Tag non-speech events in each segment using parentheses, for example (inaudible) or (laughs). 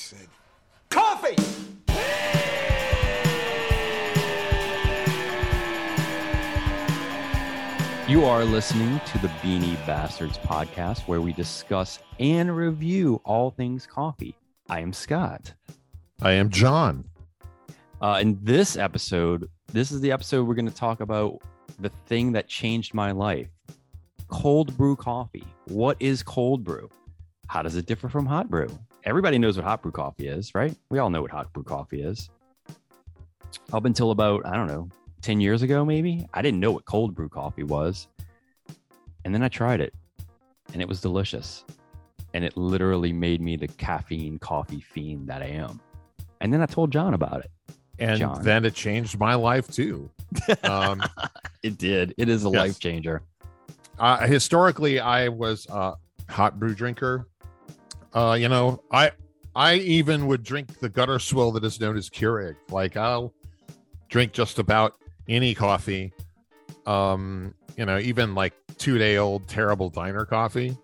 said, Coffee! You are listening to the Beany Bastards podcast, where we discuss and review all things coffee. I am Scott. I am John. Uh, in this episode, this is the episode we're going to talk about the thing that changed my life cold brew coffee. What is cold brew? How does it differ from hot brew? Everybody knows what hot brew coffee is, right? We all know what hot brew coffee is. Up until about, I don't know, 10 years ago, maybe, I didn't know what cold brew coffee was. And then I tried it and it was delicious. And it literally made me the caffeine coffee fiend that I am. And then I told John about it. And John. then it changed my life too. (laughs) Um, It did. It is a Yes. life changer. uh, historically, I was a hot brew drinker. Uh, you know, I I even would drink the gutter swill that is known as Keurig. Like I'll drink just about any coffee. Um, you know, even like two day old terrible diner coffee,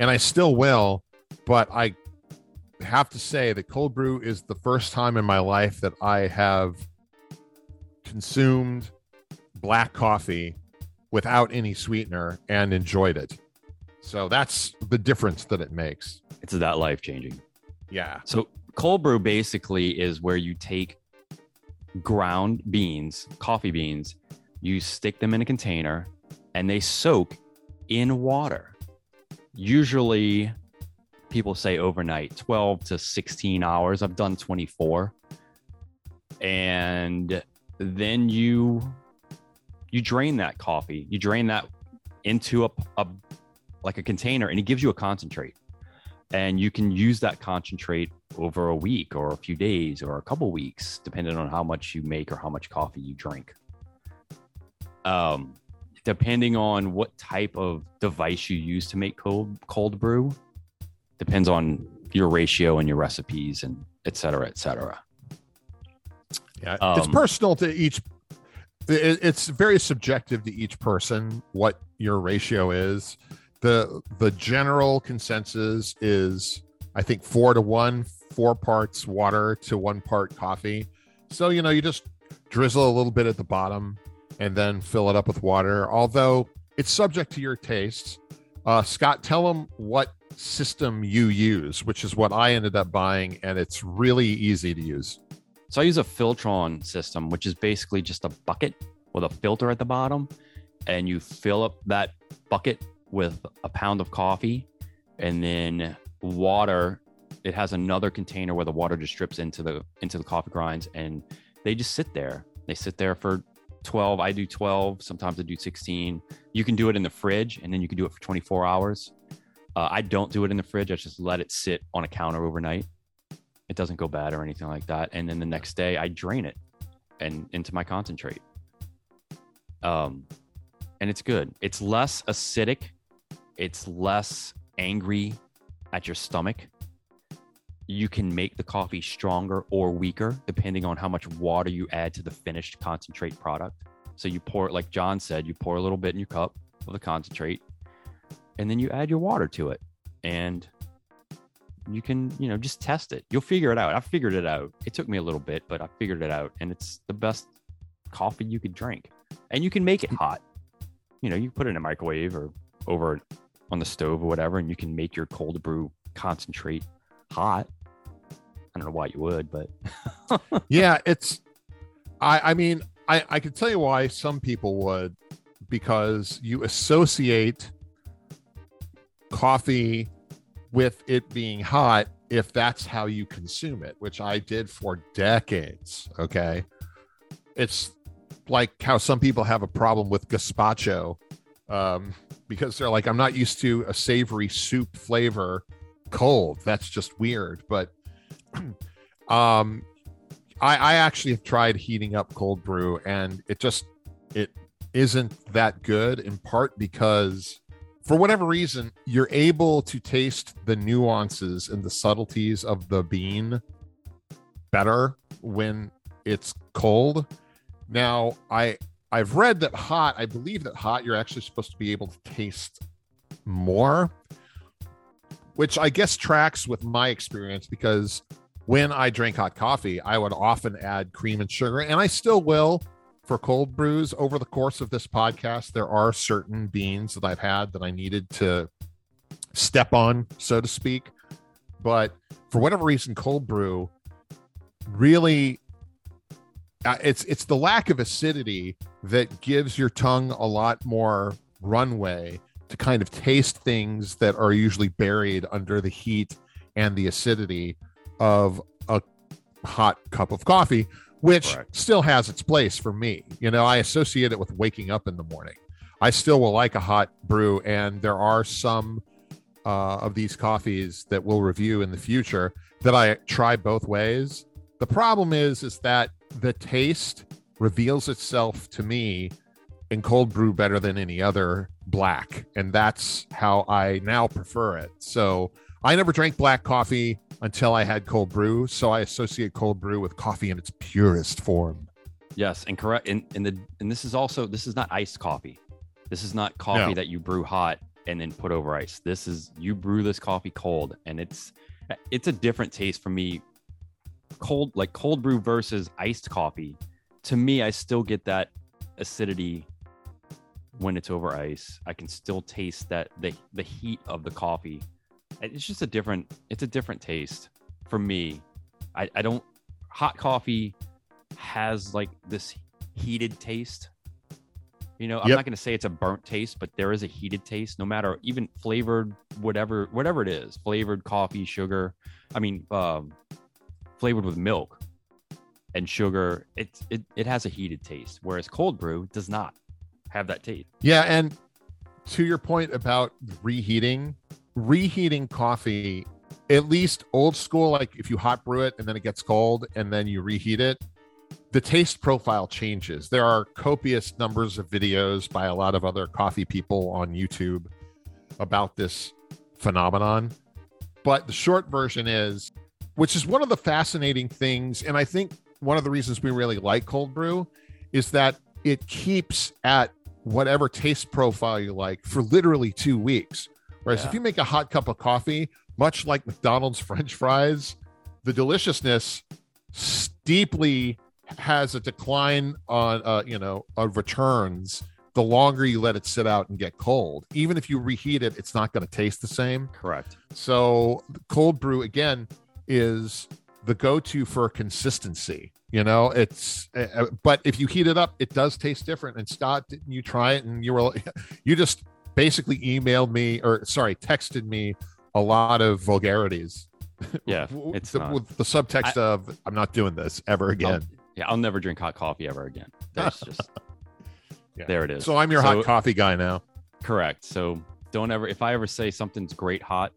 and I still will. But I have to say that cold brew is the first time in my life that I have consumed black coffee without any sweetener and enjoyed it. So that's the difference that it makes. It's that life changing. Yeah. So cold brew basically is where you take ground beans, coffee beans, you stick them in a container and they soak in water. Usually people say overnight, 12 to 16 hours. I've done 24. And then you you drain that coffee. You drain that into a, a like a container and it gives you a concentrate and you can use that concentrate over a week or a few days or a couple weeks depending on how much you make or how much coffee you drink um depending on what type of device you use to make cold cold brew depends on your ratio and your recipes and et cetera et cetera Yeah. it's Um, personal to each it's very subjective to each person what your ratio is. The the general consensus is I think 4 to 1, 4 parts water to 1 part coffee. So, you know, you just drizzle a little bit at the bottom and then fill it up with water. Although it's subject to your tastes. Uh, Scott, tell them what system you use, which is what I ended up buying, and it's really easy to use. So I use a Filtron system, which is basically just a bucket with a filter at the bottom, and you fill up that bucket with a pound of coffee, and then water. It has another container where the water just drips into the into the coffee grinds, and they just sit there. They sit there for 12. I do 12. Sometimes I do 16. You can do it in the fridge, and then you can do it for 24 hours. Uh, I don't do it in the fridge. I just let it sit on a counter overnight it doesn't go bad or anything like that and then the next day i drain it and into my concentrate um and it's good it's less acidic it's less angry at your stomach. You can make the coffee stronger or weaker depending on how much water you add to the finished concentrate product. So you pour it, like john said you pour a little bit in your cup of the concentrate and then you add your water to it. And you can you know just test it. You'll figure it out. I figured it out. It took me a little bit but i figured it out and it's the best coffee you could drink. And you can make it hot. You know you put it in a microwave or over on the stove or whatever and you can make your cold brew concentrate hot. I don't know why you would but (laughs) yeah it's i i mean i i could tell you why some people would because you associate coffee with it being hot if that's how you consume it which i did for decades okay? It's like how some people have a problem with gazpacho um, because they're like i'm not used to a savory soup flavor cold. That's just weird. But (clears throat) um I, I actually have tried heating up cold brew and it just it isn't that good in part because for whatever reason you're able to taste the nuances and the subtleties of the bean better when it's cold. Now i i've read that hot i believe that hot you're actually supposed to be able to taste more which i guess tracks with my experience because when I drink hot coffee, I would often add cream and sugar, and I still will for cold brews over the course of this podcast. There are certain beans that I've had that I needed to step on, so to speak. But for whatever reason, cold brew really uh, it's it's the lack of acidity that gives your tongue a lot more runway to kind of taste things that are usually buried under the heat and the acidity of a hot cup of coffee which Correct. still has its place for me. You know i associate it with waking up in the morning. I still will like a hot brew and there are some uh, of these coffees that we'll review in the future that i try both ways. The problem is is that the taste reveals itself to me in cold brew better than any other black and that's how i now prefer it so i never drank black coffee until i had cold brew so i associate cold brew with coffee in its purest form Yes, and correct. And, and the and this is also this is not iced coffee. This is not coffee No. that you brew hot and then put over ice. This is you brew this coffee cold, and it's it's a different taste for me. Cold like cold brew versus iced coffee. To me, I still get that acidity when it's over ice. I can still taste that the the heat of the coffee. It's just a different. It's a different taste for me. I, I don't hot coffee has like this heated taste. You know, I'm not going to say it's a burnt taste, but there is a heated taste, no matter even flavored, whatever, whatever it is, flavored coffee, sugar. I mean, um, flavored with milk and sugar. It's it, it has a heated taste, whereas cold brew does not have that taste. Yeah, and to your point about reheating, reheating coffee, at least old school, like if you hot brew it and then it gets cold and then you reheat it, the taste profile changes. There are copious numbers of videos by a lot of other coffee people on YouTube about this phenomenon. But the short version is, which is one of the fascinating things, and I think one of the reasons we really like cold brew is that it keeps at whatever taste profile you like for literally two weeks. Whereas if you make a hot cup of coffee, much like McDonald's (laughs) French fries, the deliciousness steeply has a decline on uh, you know of returns the longer you let it sit out and get cold. Even if you reheat it, it's not going to taste the same. Correct. So cold brew again is the go-to for consistency. You know, it's uh, but if you heat it up, it does taste different. And Scott, didn't you try it? And you were (laughs) you just basically emailed me or sorry, texted me a lot of vulgarities. (laughs) Yeah, it's the, not. with the subtext of "I'm not doing this ever again." Yeah, I'll never drink hot coffee ever again. There's (laughs) just Yeah. there it is. So I'm your So- hot coffee guy now. Correct. So don't ever, if I ever say something's great hot,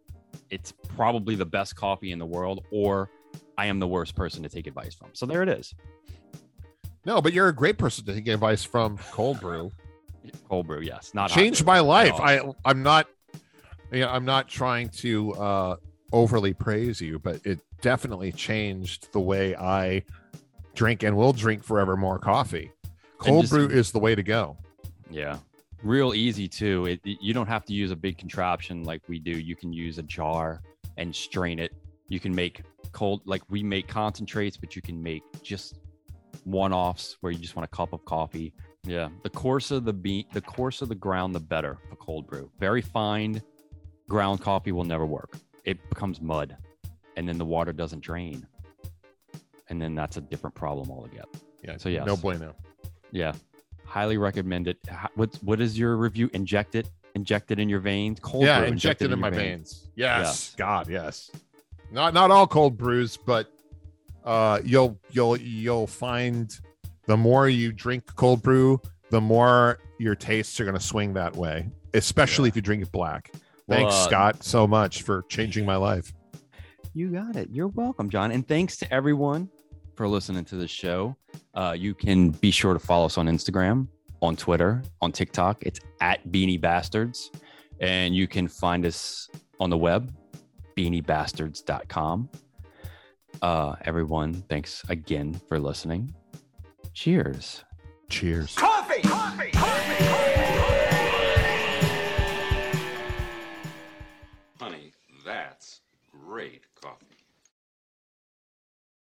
it's probably the best coffee in the world, or I am the worst person to take advice from. So there it is. No, but you're a great person to take advice from cold brew. (laughs) Cold brew, yes. Not changed my life. I I'm not know, I'm not trying to uh overly praise you, but it definitely changed the way I drink and will drink forever more coffee. Cold just- brew is the way to go. yeah. Real easy too. It, you don't have to use a big contraption like we do. You can use a jar and strain it. You can make cold, like we make concentrates, but you can make just one offs where you just want a cup of coffee. Yeah. The coarser the bean, the coarser the ground, the better for cold brew. Very fine ground coffee will never work. It becomes mud and then the water doesn't drain. And then that's a different problem altogether. Yeah. So, yeah, No bueno. Yeah. Highly recommend it. H- What's your review? Inject it, inject it in your veins. Cold yeah, brew, inject it in your my veins. Yes. Yes. God, yes. Not not all cold brews, but uh you'll you'll you'll find the more you drink cold brew, the more your tastes are going to swing that way, especially Yeah. if you drink it black. Well, Thanks, uh, Scott, so much for changing my life. You got it. You're welcome, John. And thanks to everyone for listening to this show. Uh, you can be sure to follow us on Instagram, on Twitter, on TikTok. It's at Beany Bastards. And you can find us on the web, beanybastards.com. Uh, everyone, thanks again for listening. Cheers. Cheers. Coffee! Coffee! Coffee!